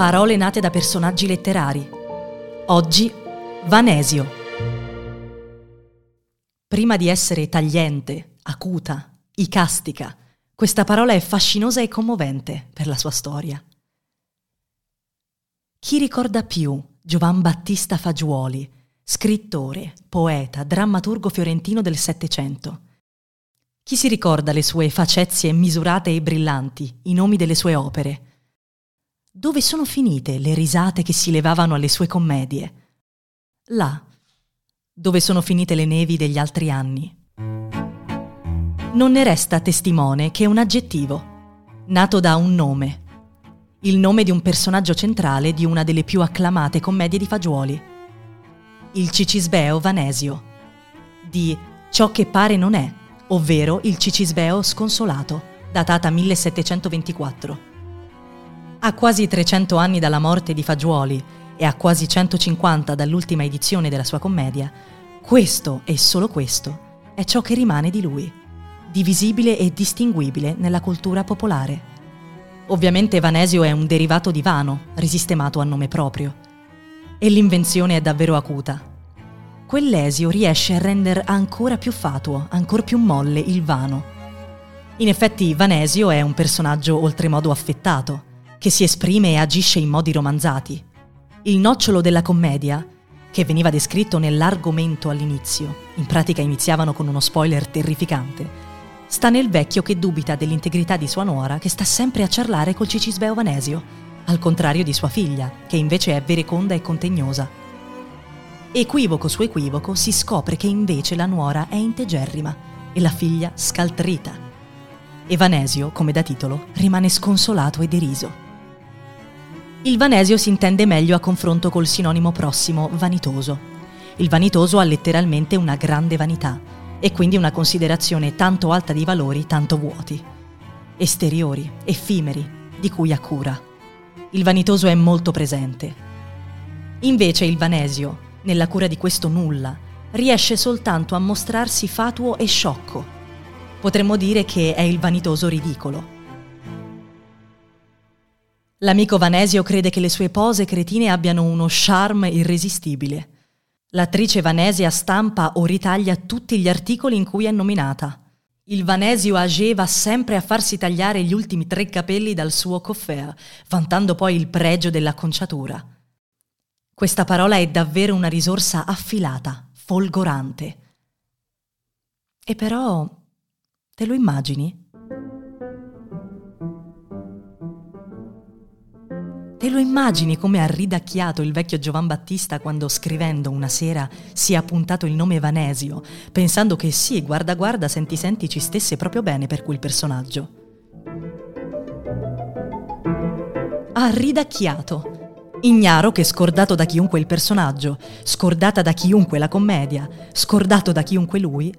Parole nate da personaggi letterari. Oggi Vanesio. Prima di essere tagliente, acuta, icastica, questa parola è fascinosa e commovente per la sua storia. Chi ricorda più Giovan Battista Fagiuoli, scrittore, poeta, drammaturgo fiorentino del Settecento? Chi si ricorda le sue facezie misurate e brillanti, i nomi delle sue opere? Dove sono finite le risate che si levavano alle sue commedie? Là, dove sono finite le nevi degli altri anni. Non ne resta testimone che un aggettivo, nato da un nome, il nome di un personaggio centrale di una delle più acclamate commedie di Fagiuoli, il Cicisbeo Vanesio, di Ciò che pare non è, ovvero il Cicisbeo sconsolato, datata 1724. A quasi 300 anni dalla morte di Fagiuoli e a quasi 150 dall'ultima edizione della sua commedia, questo e solo questo è ciò che rimane di lui, divisibile e distinguibile nella cultura popolare. Ovviamente Vanesio è un derivato di Vano, risistemato a nome proprio. E l'invenzione è davvero acuta. Quell'esio riesce a rendere ancora più fatuo, ancora più molle il Vano. In effetti Vanesio è un personaggio oltremodo affettato, che si esprime e agisce in modi romanzati. Il nocciolo della commedia, che veniva descritto nell'argomento all'inizio, in pratica iniziavano con uno spoiler terrificante, sta nel vecchio che dubita dell'integrità di sua nuora che sta sempre a ciarlare col Cicisbeo Vanesio, al contrario di sua figlia, che invece è vereconda e contegnosa. Equivoco su equivoco si scopre che invece la nuora è integerrima e la figlia scaltrita. E Vanesio, come da titolo, rimane sconsolato e deriso. Il vanesio si intende meglio a confronto col sinonimo prossimo vanitoso. Il vanitoso ha letteralmente una grande vanità e quindi una considerazione tanto alta di valori tanto vuoti, esteriori, effimeri, di cui ha cura. Il vanitoso è molto presente. Invece il vanesio, nella cura di questo nulla, riesce soltanto a mostrarsi fatuo e sciocco. Potremmo dire che è il vanitoso ridicolo. L'amico Vanesio crede che le sue pose cretine abbiano uno charme irresistibile. L'attrice Vanesia stampa o ritaglia tutti gli articoli in cui è nominata. Il Vanesio ageva sempre a farsi tagliare gli ultimi tre capelli dal suo coffea, vantando poi il pregio dell'acconciatura. Questa parola è davvero una risorsa affilata, folgorante. E però, te lo immagini? Lo immagini come ha ridacchiato il vecchio Giovan Battista quando scrivendo una sera si è appuntato il nome Vanesio, pensando che sì, guarda guarda, senti senti ci stesse proprio bene per quel personaggio. Ha ridacchiato. Ignaro che scordato da chiunque il personaggio, scordata da chiunque la commedia, scordato da chiunque lui,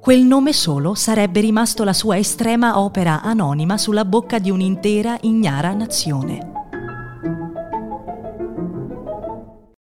quel nome solo sarebbe rimasto la sua estrema opera anonima sulla bocca di un'intera ignara nazione.